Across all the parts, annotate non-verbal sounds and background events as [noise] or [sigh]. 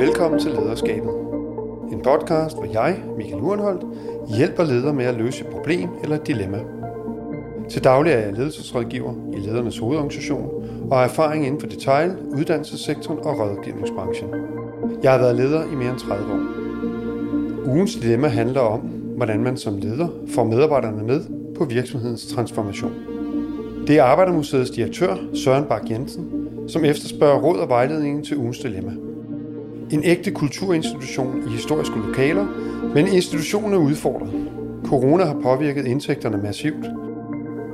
Velkommen til Lederskabet. En podcast, hvor jeg, Michael Urenholdt, hjælper ledere med at løse et problem eller et dilemma. Til daglig er jeg ledelsesrådgiver i ledernes hovedorganisation og har erfaring inden for detail, uddannelsessektoren og rådgivningsbranchen. Jeg har været leder i mere end 30 år. Ugens dilemma handler om, hvordan man som leder får medarbejderne med på virksomhedens transformation. Det er Arbejdermuseets direktør, Søren Bak Jensen, som efterspørger råd og vejledning til ugens dilemma. En ægte kulturinstitution i historiske lokaler, men institutionen er udfordret. Corona har påvirket indtægterne massivt.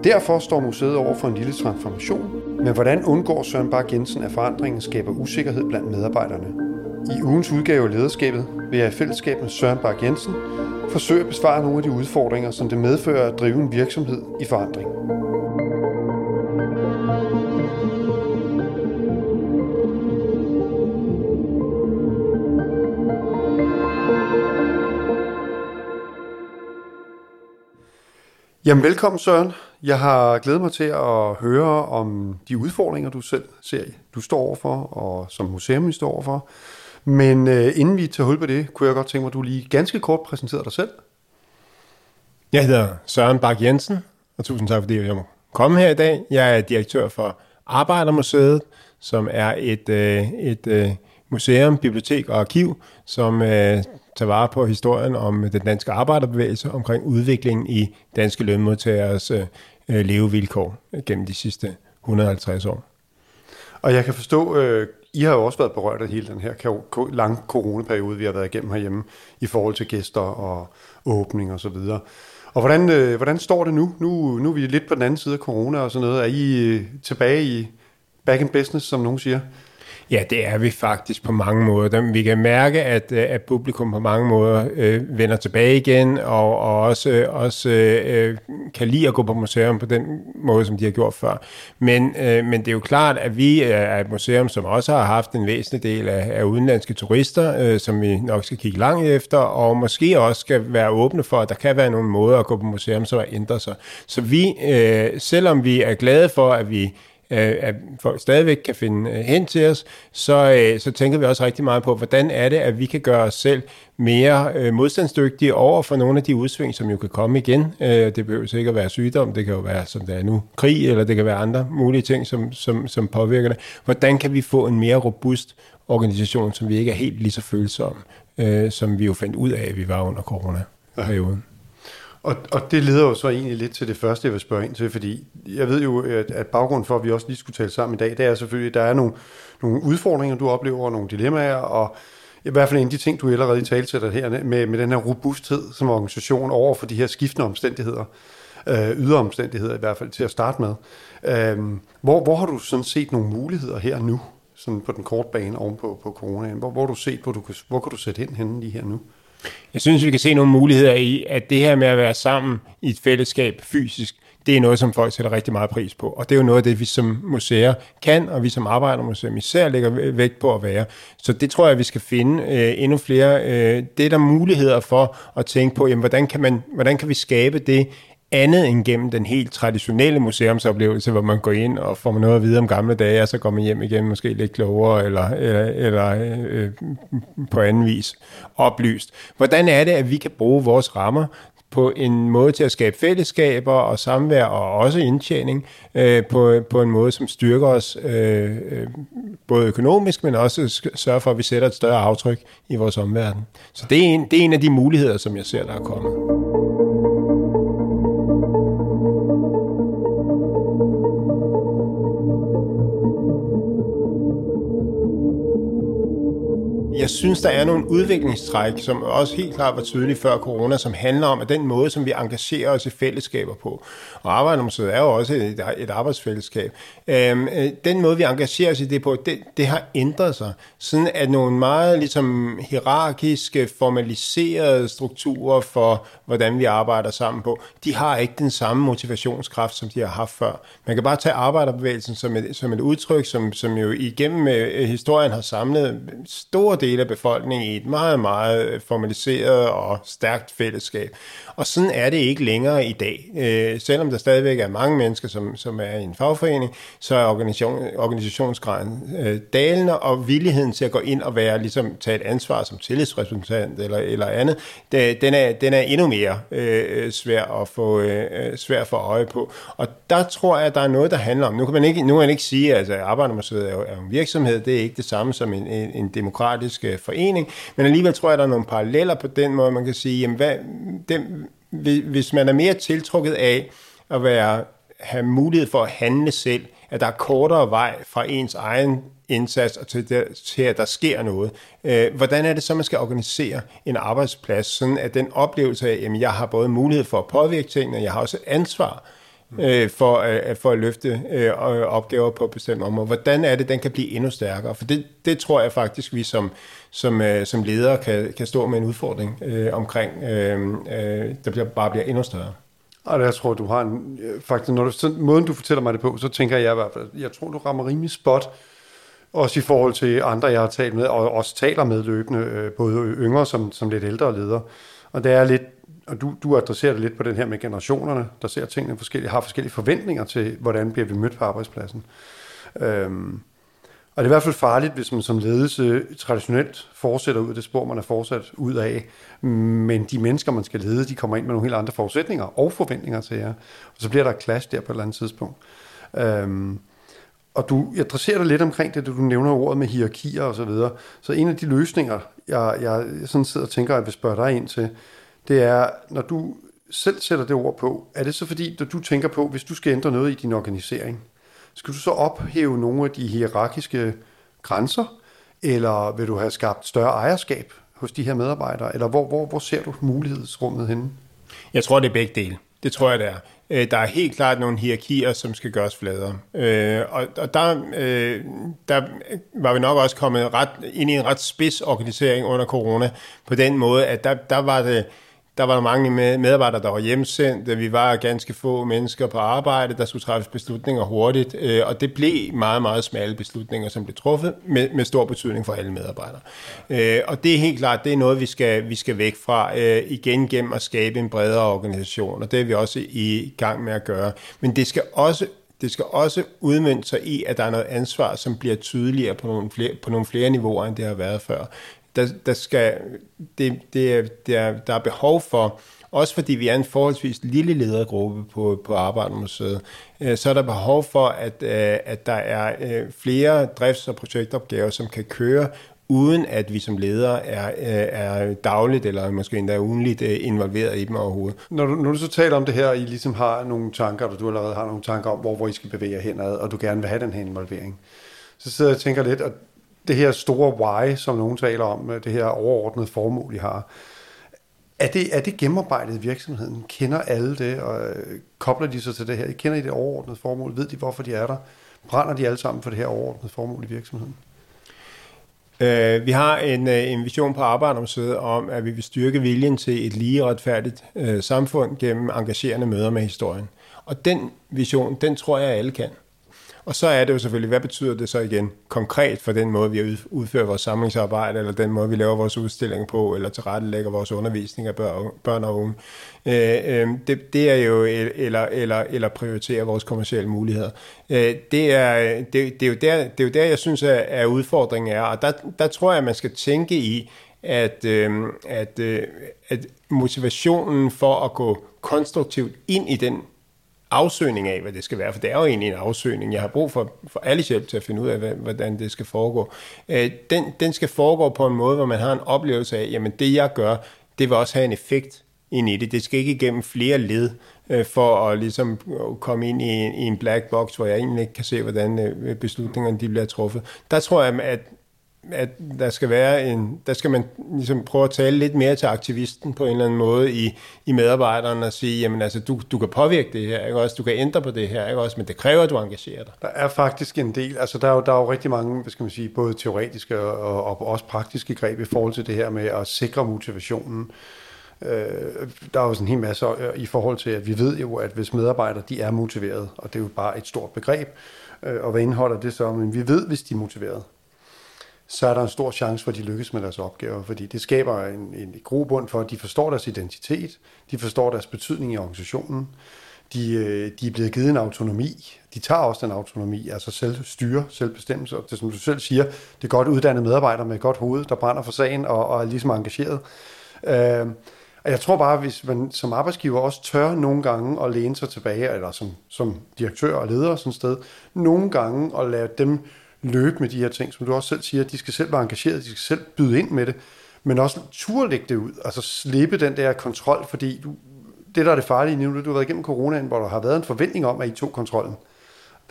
Derfor står museet over for en lille transformation, men hvordan undgår Søren Bak Jensen, at forandringen skaber usikkerhed blandt medarbejderne? I ugens udgave af lederskabet vil jeg i fællesskab med Søren Bak Jensen forsøge at besvare nogle af de udfordringer, som det medfører at drive en virksomhed i forandring. Jamen velkommen Søren. Jeg har glædet mig til at høre om de udfordringer, du selv ser, du står overfor, og som museum står overfor. Men øh, inden vi tager hul på det, kunne jeg godt tænke mig, at du lige ganske kort præsenterer dig selv. Jeg hedder Søren Bak Jensen, og tusind tak fordi jeg må komme her i dag. Jeg er direktør for Arbejdermuseet, som er et, øh, et øh, museum, bibliotek og arkiv, som øh, tager vare på historien om den danske arbejderbevægelse omkring udviklingen i danske lønmodtagers øh, levevilkår gennem de sidste 150 år. Og jeg kan forstå, øh, I har jo også været berørt af hele den her lange coronaperiode, vi har været igennem herhjemme, i forhold til gæster og åbning og så videre. Og hvordan, øh, hvordan står det nu? nu? Nu er vi lidt på den anden side af corona og sådan noget. Er I øh, tilbage i back in business, som nogen siger? Ja, det er vi faktisk på mange måder. Vi kan mærke, at, øh, at publikum på mange måder øh, vender tilbage igen, og, og også, øh, også øh, kan lide at gå på museum på den måde, som de har gjort før. Men, øh, men det er jo klart, at vi øh, er et museum, som også har haft en væsentlig del af, af udenlandske turister, øh, som vi nok skal kigge langt efter, og måske også skal være åbne for, at der kan være nogle måder at gå på museum, som ændrer sig. Så vi, øh, selvom vi er glade for, at vi Øh, at folk stadigvæk kan finde øh, hen til os, så, øh, så tænker vi også rigtig meget på, hvordan er det, at vi kan gøre os selv mere modstandsdygtige over for nogle af de udsving, som jo kan komme igen. det behøver sikkert være sygdom, det kan jo være, som det er nu, krig, eller det kan være andre mulige ting, som, som, som påvirker det. Hvordan kan vi få en mere robust organisation, som vi ikke er helt lige så følsomme, som vi jo fandt ud af, at vi var under corona-perioden? Ja. Og, og det leder jo så egentlig lidt til det første, jeg vil spørge ind til, fordi jeg ved jo, at, at baggrunden for, at vi også lige skulle tale sammen i dag, det er selvfølgelig, at der er nogle, nogle udfordringer, du oplever, og nogle dilemmaer, og i hvert fald en af de ting, du allerede i tale her, med, med den her robusthed som organisation over for de her skiftende omstændigheder, øh, ydre omstændigheder i hvert fald til at starte med. Øh, hvor, hvor har du sådan set nogle muligheder her nu, sådan på den korte bane ovenpå på coronaen? Hvor, hvor, har du set, hvor, du, hvor kan du sætte ind henne lige her nu? Jeg synes, vi kan se nogle muligheder i, at det her med at være sammen i et fællesskab fysisk, det er noget, som folk sætter rigtig meget pris på. Og det er jo noget af det, vi som museer kan, og vi som arbejder museum især lægger vægt på at være. Så det tror jeg, vi skal finde øh, endnu flere. Øh, det er der muligheder for at tænke på, jamen, hvordan, kan man, hvordan kan vi skabe det andet end gennem den helt traditionelle museumsoplevelse, hvor man går ind og får noget at vide om gamle dage, og så går man hjem igen måske lidt klogere eller, eller, eller øh, på anden vis oplyst. Hvordan er det, at vi kan bruge vores rammer på en måde til at skabe fællesskaber og samvær og også indtjening øh, på, på en måde, som styrker os øh, øh både økonomisk, men også sørger for, at vi sætter et større aftryk i vores omverden. Så det er en, det er en af de muligheder, som jeg ser, der er kommet. Jeg synes, der er nogle udviklingstræk, som også helt klart var tydelige før corona, som handler om, at den måde, som vi engagerer os i fællesskaber på, og Arbejdermuseet er jo også et, et arbejdsfællesskab, øhm, øh, den måde, vi engagerer os i det på, det, det har ændret sig. Sådan at nogle meget ligesom, hierarkiske, formaliserede strukturer for, hvordan vi arbejder sammen på, de har ikke den samme motivationskraft, som de har haft før. Man kan bare tage arbejderbevægelsen som et, som et udtryk, som, som jo igennem øh, historien har samlet store dele dele af befolkningen i et meget, meget øh, formaliseret og stærkt fællesskab. Og sådan er det ikke længere i dag. Øh, selvom der stadigvæk er mange mennesker, som, som er i en fagforening, så er organisation, organisationsgraden øh, dalende, og villigheden til at gå ind og være, ligesom tage et ansvar som tillidsrepræsentant eller, eller andet, det, den, er, den er endnu mere øh, svær at få øh, øh svær for øje på. Og der tror jeg, at der er noget, der handler om. Nu kan man ikke, nu kan man ikke sige, at altså, Arbejdermuseet er, jo, er en virksomhed, det er ikke det samme som en, en, en demokratisk øh, forening, men alligevel tror jeg, der er nogle paralleller på den måde, man kan sige, jamen, hvad, den, hvis man er mere tiltrukket af at være, have mulighed for at handle selv, at der er kortere vej fra ens egen indsats og til, der, til at der sker noget. Øh, hvordan er det så, man skal organisere en arbejdsplads, sådan at den oplevelse af, at jeg har både mulighed for at påvirke tingene, jeg har også ansvar øh, for, øh, for at løfte øh, opgaver på bestemte områder. Hvordan er det, den kan blive endnu stærkere? For det, det tror jeg faktisk, vi som, som, øh, som ledere kan, kan stå med en udfordring øh, omkring, øh, øh, der bliver, bare bliver endnu større. Og jeg tror, du har en... Øh, faktisk, når du, så, måden du fortæller mig det på, så tænker jeg i hvert fald, jeg tror, du rammer rimelig spot, også i forhold til andre, jeg har talt med, og også taler med løbende, øh, både yngre som, som lidt ældre ledere. Og det er lidt, og du, du adresserer det lidt på den her med generationerne, der ser tingene forskellige, har forskellige forventninger til, hvordan bliver vi mødt på arbejdspladsen. Øhm, og det er i hvert fald farligt, hvis man som ledelse traditionelt fortsætter ud af det spor, man er fortsat ud af. Men de mennesker, man skal lede, de kommer ind med nogle helt andre forudsætninger og forventninger til jer. Og så bliver der clash der på et eller andet tidspunkt. Øhm, og du adresserer dig lidt omkring det, du nævner ordet med hierarkier og så videre. Så en af de løsninger, jeg, jeg sådan sidder og tænker, at jeg vil spørge dig ind til, det er, når du selv sætter det ord på, er det så fordi, når du tænker på, hvis du skal ændre noget i din organisering, skal du så ophæve nogle af de hierarkiske grænser, eller vil du have skabt større ejerskab hos de her medarbejdere, eller hvor, hvor, hvor ser du mulighedsrummet henne? Jeg tror, det er begge dele. Det tror jeg, det er. Øh, der er helt klart nogle hierarkier, som skal gøres fladere. Øh, og, og der, øh, der var vi nok også kommet ret, ind i en ret spids organisering under corona, på den måde, at der, der var det der var mange medarbejdere, der var hjemsendt. Vi var ganske få mennesker på arbejde, der skulle træffes beslutninger hurtigt. Øh, og det blev meget, meget smalle beslutninger, som blev truffet med, med stor betydning for alle medarbejdere. Øh, og det er helt klart, det er noget, vi skal, vi skal væk fra øh, igen gennem at skabe en bredere organisation. Og det er vi også i gang med at gøre. Men det skal også det skal også udmønte sig i, at der er noget ansvar, som bliver tydeligere på nogle flere, på nogle flere niveauer, end det har været før der, der, skal, det, det der, der er behov for, også fordi vi er en forholdsvis lille ledergruppe på, på Arbejdermuseet, øh, så er der behov for, at, øh, at der er øh, flere drifts- og projektopgaver, som kan køre uden at vi som ledere er, er dagligt eller måske endda ugenligt involveret i dem overhovedet. Når du, når du så taler om det her, og I ligesom har nogle tanker, og du allerede har nogle tanker om, hvor, hvor I skal bevæge jer henad, og du gerne vil have den her involvering, så sidder jeg og tænker lidt, og det her store why, som nogen taler om, øh, det her overordnede formål, I har. Er det, er det gennemarbejdet i virksomheden? Kender alle det, og øh, kobler de sig til det her? Kender I det overordnede formål? Ved de, hvorfor de er der? Brænder de alle sammen for det her overordnede formål i virksomheden? Øh, vi har en, en vision på Arbejdermuseet om, at vi vil styrke viljen til et lige og retfærdigt samfund gennem engagerende møder med historien. Og den vision, den tror jeg, alle kan. Og så er det jo selvfølgelig, hvad betyder det så igen konkret for den måde, vi udfører vores samlingsarbejde, eller den måde, vi laver vores udstilling på, eller tilrettelægger vores undervisning af børn og unge. Øh, øh, det, det er jo, eller, eller, eller prioritere vores kommersielle muligheder. Øh, det, er, det, det, er jo der, det er jo der, jeg synes, at, at udfordringen er, og der, der tror jeg, at man skal tænke i, at, øh, at, øh, at motivationen for at gå konstruktivt ind i den afsøgning af, hvad det skal være, for det er jo egentlig en afsøgning. Jeg har brug for, for alle hjælp til at finde ud af, hvordan det skal foregå. Øh, den, den skal foregå på en måde, hvor man har en oplevelse af, jamen det jeg gør, det vil også have en effekt ind i det. Det skal ikke igennem flere led øh, for at ligesom komme ind i, i en black box, hvor jeg egentlig ikke kan se, hvordan øh, beslutningerne de bliver truffet. Der tror jeg, at at der skal være en, der skal man ligesom prøve at tale lidt mere til aktivisten på en eller anden måde i, i medarbejderen og sige, jamen altså, du, du kan påvirke det her, ikke også? Du kan ændre på det her, ikke også? Men det kræver, at du engagerer dig. Der er faktisk en del, altså der er jo, der er jo rigtig mange, hvad skal man sige, både teoretiske og, og også praktiske greb i forhold til det her med at sikre motivationen. Øh, der er jo sådan en hel masse øh, i forhold til, at vi ved jo, at hvis medarbejdere, de er motiveret, og det er jo bare et stort begreb, øh, og hvad indeholder det så? Men vi ved, hvis de er motiveret, så er der en stor chance for, at de lykkes med deres opgaver, fordi det skaber en, en grobund for, at de forstår deres identitet, de forstår deres betydning i organisationen, de, øh, de er blevet givet en autonomi, de tager også den autonomi, altså selvstyre, selvbestemmelse, og det som du selv siger, det er godt uddannede medarbejdere med et godt hoved, der brænder for sagen og, og er ligesom engageret. Øh, og jeg tror bare, hvis man som arbejdsgiver også tør nogle gange at læne sig tilbage, eller som, som direktør og leder sådan et sted, nogle gange at lade dem løbe med de her ting, som du også selv siger, de skal selv være engageret, de skal selv byde ind med det, men også turde lægge det ud, altså slippe den der kontrol, fordi du, det, der er det farlige nu, du har været igennem coronaen, hvor der har været en forventning om, at I tog kontrollen.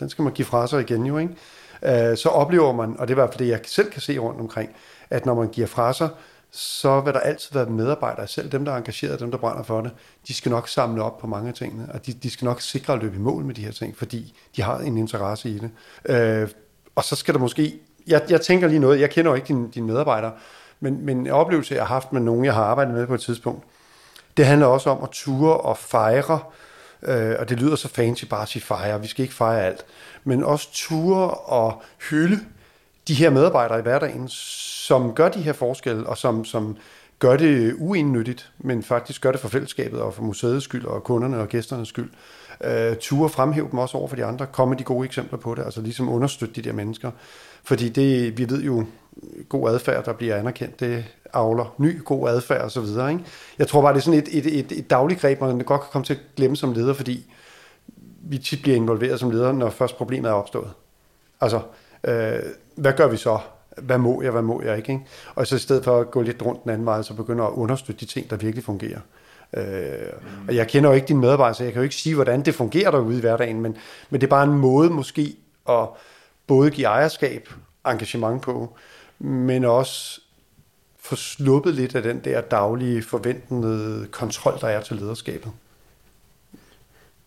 Den skal man give fra sig igen jo, ikke? Øh, så oplever man, og det er i hvert fald det, jeg selv kan se rundt omkring, at når man giver fra sig, så vil der altid være medarbejdere, selv dem, der er engageret, dem, der brænder for det, de skal nok samle op på mange af tingene, og de, de skal nok sikre at løbe i mål med de her ting, fordi de har en interesse i det. Øh, og så skal der måske, jeg, jeg tænker lige noget, jeg kender jo ikke dine, din medarbejdere, men, men en oplevelse, jeg har haft med nogen, jeg har arbejdet med på et tidspunkt, det handler også om at ture og fejre, øh, og det lyder så fancy bare at sige fejre, vi skal ikke fejre alt, men også ture og hylde de her medarbejdere i hverdagen, som gør de her forskelle, og som, som gør det uindnyttigt, men faktisk gør det for fællesskabet og for museets skyld og kunderne og gæsternes skyld øh, ture fremhæve dem også over for de andre, komme med de gode eksempler på det, altså ligesom understøtte de der mennesker. Fordi det, vi ved jo, god adfærd, der bliver anerkendt, det avler ny god adfærd og så videre. Ikke? Jeg tror bare, det er sådan et, et, et, et dagligt greb, man godt kan komme til at glemme som leder, fordi vi tit bliver involveret som leder, når først problemet er opstået. Altså, øh, hvad gør vi så? Hvad må jeg, hvad må jeg ikke? ikke? Og så i stedet for at gå lidt rundt den anden vej, så begynder at understøtte de ting, der virkelig fungerer. Øh, og jeg kender jo ikke dine medarbejdere, så jeg kan jo ikke sige, hvordan det fungerer derude i hverdagen, men, men det er bare en måde måske at både give ejerskab, engagement på, men også få sluppet lidt af den der daglige forventede kontrol, der er til lederskabet.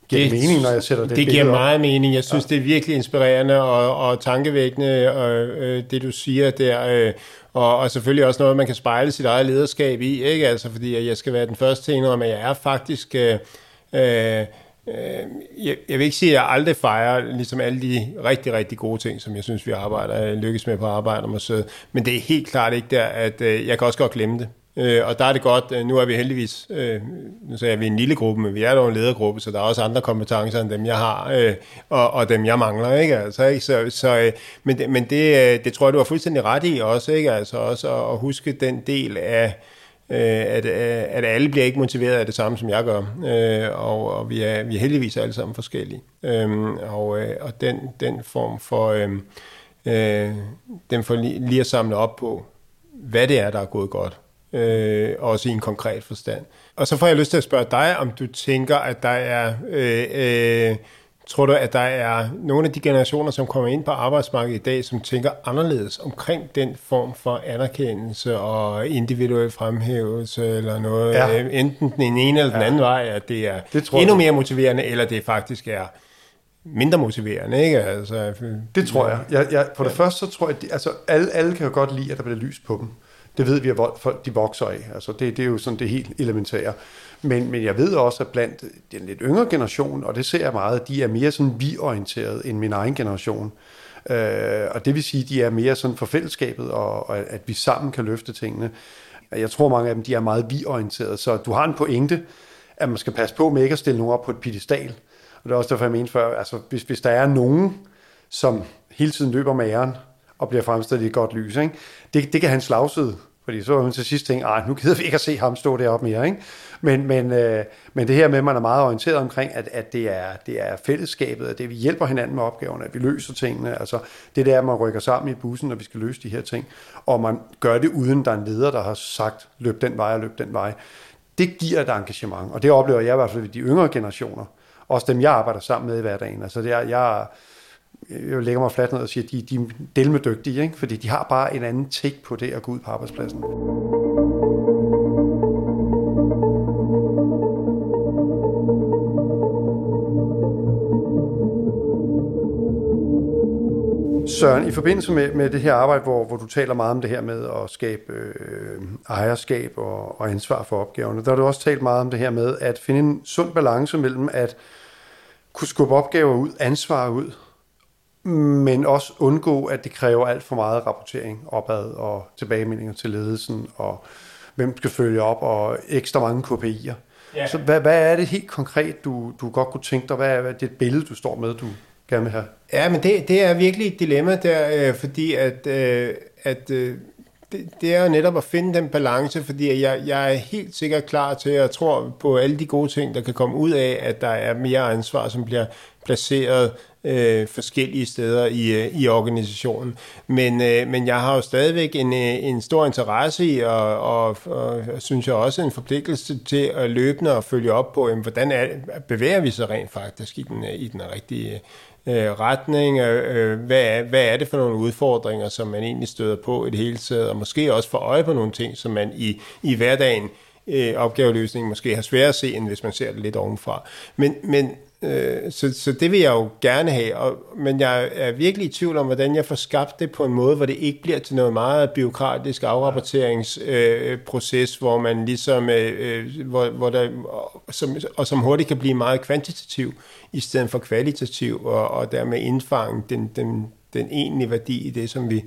Giver det, mening, når jeg sætter det Det giver op? meget mening. Jeg synes, ja. det er virkelig inspirerende og, og tankevækkende, og, øh, det du siger der. Øh, og, og selvfølgelig også noget, man kan spejle sit eget lederskab i, ikke? Altså, fordi jeg skal være den første til at at jeg er faktisk... Øh, øh, jeg, jeg vil ikke sige, at jeg aldrig fejrer ligesom alle de rigtig, rigtig gode ting, som jeg synes, vi arbejder lykkes med på arbejdermuseet. Men det er helt klart ikke der, at øh, jeg kan også godt glemme det. Øh, og der er det godt, øh, nu er vi heldigvis, øh, nu sagde jeg, vi er en lille gruppe, men vi er dog en ledergruppe, så der er også andre kompetencer end dem, jeg har, øh, og, og dem, jeg mangler, ikke? Altså, ikke? Så, så, øh, men det, men det, øh, det tror jeg, du har fuldstændig ret i også, ikke? Altså også at, at huske den del af, øh, at, at alle bliver ikke motiveret af det samme, som jeg gør, øh, og, og vi, er, vi er heldigvis alle sammen forskellige. Øh, og øh, og den, den form for, øh, øh, den for lige, lige at samle op på, hvad det er, der er gået godt, øh, også i en konkret forstand. Og så får jeg lyst til at spørge dig, om du tænker, at der er... Øh, øh, tror du, at der er nogle af de generationer, som kommer ind på arbejdsmarkedet i dag, som tænker anderledes omkring den form for anerkendelse og individuel fremhævelse eller noget, ja. øh, enten den ene eller den ja. anden vej, at det er det endnu mere motiverende, eller det faktisk er mindre motiverende, ikke? Altså, det tror jeg. jeg, jeg for det ja. første, så tror jeg, at altså, alle, alle kan jo godt lide, at der bliver lys på dem. Det ved vi, at folk de vokser af. Altså det, det er jo sådan det helt elementære. Men, men jeg ved også, at blandt den lidt yngre generation, og det ser jeg meget, de er mere sådan vi-orienteret end min egen generation. Øh, og det vil sige, at de er mere sådan for fællesskabet, og, og at vi sammen kan løfte tingene. Jeg tror, mange af dem de er meget vi-orienteret. Så du har en pointe, at man skal passe på med ikke at stille nogen op på et pedestal. Og det er også derfor, jeg mente før, altså hvis, hvis der er nogen, som hele tiden løber med æren, og bliver fremstillet i et godt lys, ikke? Det, det kan han slagside. Fordi så var hun til sidst tænkt, at nu gider vi ikke at se ham stå deroppe mere. Ikke? Men, men, øh, men det her med, at man er meget orienteret omkring, at, at det, er, det er fællesskabet, at det vi hjælper hinanden med opgaverne, at vi løser tingene. Altså det der, at man rykker sammen i bussen, når vi skal løse de her ting. Og man gør det uden, der er en leder, der har sagt, løb den vej og løb den vej. Det giver et engagement, og det oplever jeg i hvert fald ved de yngre generationer. Også dem, jeg arbejder sammen med i hverdagen. Altså det er, jeg jeg lægger mig fladt ned og siger, at de, de er delmedygtige, ikke? fordi de har bare en anden take på det at gå ud på arbejdspladsen. Søren, i forbindelse med, med det her arbejde, hvor, hvor du taler meget om det her med at skabe øh, ejerskab og, og ansvar for opgaverne, der har du også talt meget om det her med at finde en sund balance mellem at kunne skubbe opgaver ud, ansvar ud, men også undgå, at det kræver alt for meget rapportering opad og tilbagemeldinger til ledelsen, og hvem skal følge op, og ekstra mange KPI'er. Ja. Så hvad, hvad er det helt konkret, du, du godt kunne tænke dig? Hvad er, hvad er det billede, du står med, du gerne vil have? Ja, men det, det er virkelig et dilemma der, øh, fordi at, øh, at øh, det, det er jo netop at finde den balance, fordi jeg, jeg er helt sikkert klar til, at tror på alle de gode ting, der kan komme ud af, at der er mere ansvar, som bliver placeret øh, forskellige steder i, øh, i organisationen. Men, øh, men jeg har jo stadigvæk en, øh, en stor interesse i, og, og, og synes jeg også en forpligtelse til at løbende og følge op på, jamen, hvordan er, bevæger vi sig rent faktisk i den, øh, i den rigtige øh, retning, øh, øh, hvad, er, hvad er det for nogle udfordringer, som man egentlig støder på i det hele taget, og måske også få øje på nogle ting, som man i, i hverdagen øh, opgaveløsning måske har svært at se, end hvis man ser det lidt ovenfra. Men, men Øh, så, så det vil jeg jo gerne have, og, men jeg er virkelig i tvivl om, hvordan jeg får skabt det på en måde, hvor det ikke bliver til noget meget byråkratisk afrapporteringsproces, øh, hvor man ligesom, øh, øh, hvor, hvor der, som, og som hurtigt kan blive meget kvantitativ, i stedet for kvalitativ, og, og dermed indfange den, den, den egentlige værdi i det, som vi,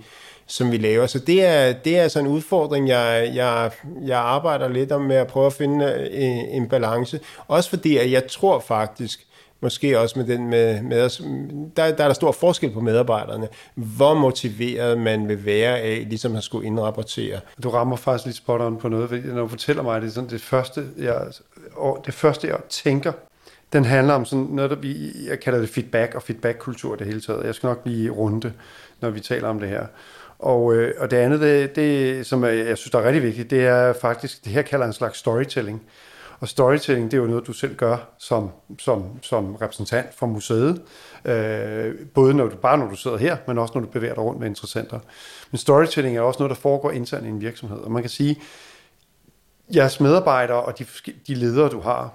som vi laver. Så det er, det er altså en udfordring, jeg, jeg, jeg arbejder lidt om med at prøve at finde en, en balance. Også fordi, at jeg tror faktisk, måske også med den med, med os, der, der er der stor forskel på medarbejderne, hvor motiveret man vil være af, ligesom at skulle indrapportere. Du rammer faktisk lige spot on på noget, fordi når du fortæller mig, det er sådan det første, jeg, det første, jeg tænker, den handler om sådan noget, der vi, jeg kalder det feedback og feedback-kultur det hele taget. Jeg skal nok blive runde, når vi taler om det her. Og, øh, og det andet, det, det, som jeg, jeg synes, der er rigtig vigtigt, det er faktisk, det her kalder en slags storytelling. Og storytelling, det er jo noget, du selv gør som, som, som repræsentant for museet. Øh, både når du, bare når du sidder her, men også når du bevæger dig rundt med interessenter. Men storytelling er også noget, der foregår internt i en virksomhed. Og man kan sige, jeres medarbejdere og de, de ledere, du har,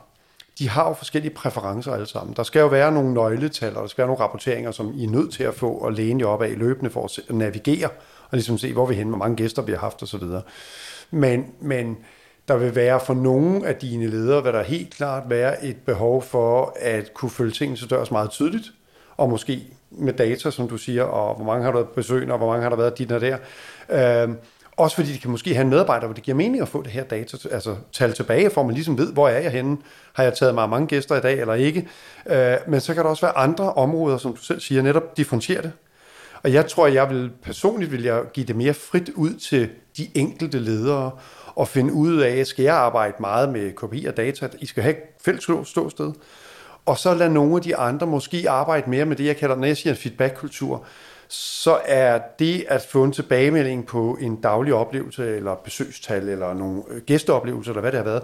de har jo forskellige præferencer alle sammen. Der skal jo være nogle nøgletal, og der skal være nogle rapporteringer, som I er nødt til at få og læne jer op af løbende for at navigere, og ligesom se, hvor vi er henne, hvor mange gæster vi har haft osv. Men, men der vil være for nogle af dine ledere, vil der helt klart være et behov for at kunne følge tingene til dørs meget tydeligt, og måske med data, som du siger, og hvor mange har der været besøgende, og hvor mange har der været dit og der. Øh, også fordi de kan måske have en medarbejder, hvor det giver mening at få det her data, altså tal tilbage, for man ligesom ved, hvor er jeg henne? Har jeg taget mig mange gæster i dag eller ikke? Øh, men så kan der også være andre områder, som du selv siger, netop differentiere det. Og jeg tror, jeg vil personligt vil jeg give det mere frit ud til de enkelte ledere, og finde ud af, skal jeg arbejde meget med KPI og data? I skal have fælles ståsted. Og så lad nogle af de andre måske arbejde mere med det, jeg kalder, når jeg siger feedback-kultur, så er det at få en tilbagemelding på en daglig oplevelse, eller besøgstal, eller nogle øh, gæsteoplevelser, eller hvad det har været,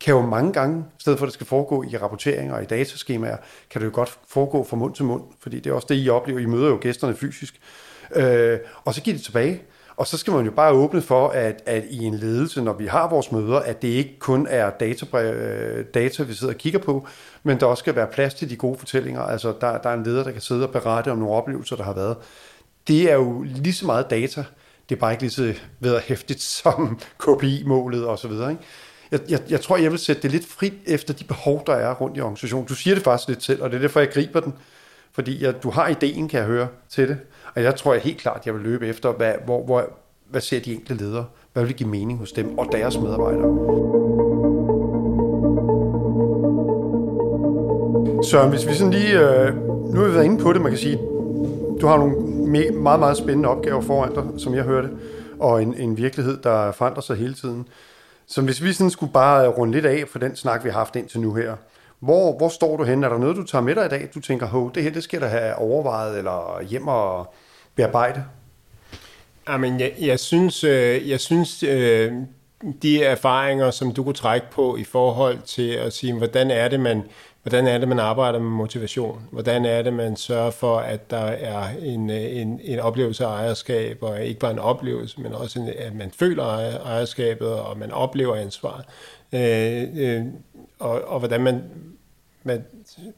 kan jo mange gange, i stedet for at det skal foregå i rapporteringer og i dataskemaer, kan det jo godt foregå fra mund til mund, fordi det er også det, I oplever. I møder jo gæsterne fysisk. Øh, og så giver det tilbage. Og så skal man jo bare åbne for, at, at i en ledelse, når vi har vores møder, at det ikke kun er data, øh, data, vi sidder og kigger på, men der også skal være plads til de gode fortællinger. Altså, der, der er en leder, der kan sidde og berette om nogle oplevelser, der har været. Det er jo lige så meget data. Det er bare ikke lige så ved hæftigt [laughs] som KPI-målet osv., ikke? Jeg, jeg, jeg tror, jeg vil sætte det lidt frit efter de behov, der er rundt i organisationen. Du siger det faktisk lidt selv, og det er derfor, jeg griber den. Fordi jeg, du har ideen, kan jeg høre, til det. Og jeg tror jeg helt klart, jeg vil løbe efter, hvad, hvor, hvor, hvad ser de enkelte ledere? Hvad vil give mening hos dem og deres medarbejdere? Så hvis vi sådan lige... Øh, nu har vi været inde på det, man kan sige, du har nogle meget, meget spændende opgaver foran dig, som jeg hørte, og en, en virkelighed, der forandrer sig hele tiden. Så hvis vi sådan skulle bare runde lidt af for den snak, vi har haft indtil nu her, hvor, hvor står du hen? Er der noget, du tager med dig i dag? Du tænker, det her det skal der have overvejet, eller hjem og bearbejde? Jamen, jeg, jeg synes, øh, jeg synes øh, de erfaringer, som du kunne trække på i forhold til at sige, hvordan er det, man, hvordan er det, man arbejder med motivation? Hvordan er det, man sørger for, at der er en, øh, en, en oplevelse af ejerskab, og ikke bare en oplevelse, men også, en, at man føler ejerskabet, og man oplever ansvar. Øh, øh, og, og hvordan man, man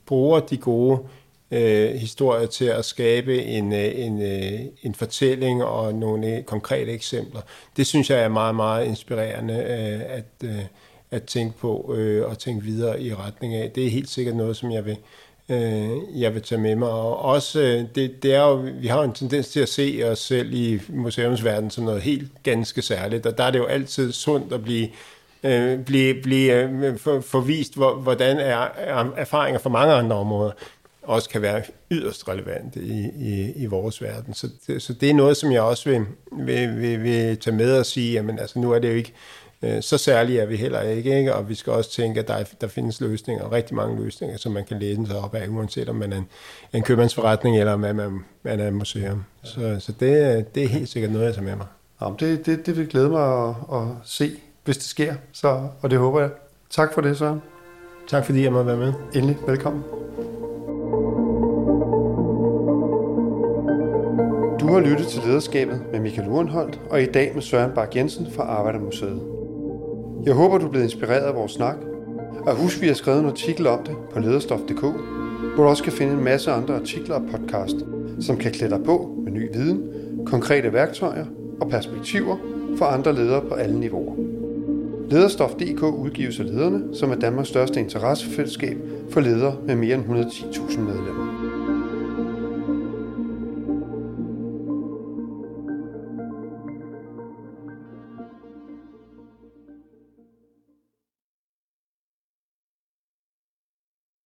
bruger de gode øh, Øh, historier til at skabe en, øh, en, øh, en fortælling og nogle øh, konkrete eksempler. Det synes jeg er meget, meget inspirerende øh, at, øh, at tænke på øh, og tænke videre i retning af. Det er helt sikkert noget, som jeg vil øh, jeg vil tage med mig. Og også, øh, det, det er jo, vi har en tendens til at se os selv i museumsverdenen som noget helt ganske særligt, og der er det jo altid sundt at blive øh, blive, blive øh, for, forvist, hvordan er, er erfaringer fra mange andre områder også kan være yderst relevante i, i, i vores verden. Så det, så det er noget, som jeg også vil, vil, vil, vil tage med og sige, jamen altså nu er det jo ikke Øh, så særlige er vi heller ikke, ikke? og vi skal også tænke, at der, der findes løsninger, rigtig mange løsninger, som man kan læse sig op af, uanset om man er en, en købmandsforretning, eller om man, man er et museum. Så, så det, det er helt sikkert noget, jeg tager med mig. Jamen, det, det, det vil glæde mig at, at se, hvis det sker, så, og det håber jeg. Tak for det, Søren. Tak fordi jeg måtte være med. Endelig, velkommen. Du har lyttet til lederskabet med Michael Urenholdt, og i dag med Søren Bak Jensen fra Arbejdermuseet. Jeg håber, du er blevet inspireret af vores snak. Og husk, vi har skrevet en artikel om det på lederstof.dk, hvor du også kan finde en masse andre artikler og podcast, som kan klæde dig på med ny viden, konkrete værktøjer og perspektiver for andre ledere på alle niveauer. Lederstof.dk udgives af lederne, som er Danmarks største interessefællesskab for ledere med mere end 110.000 medlemmer.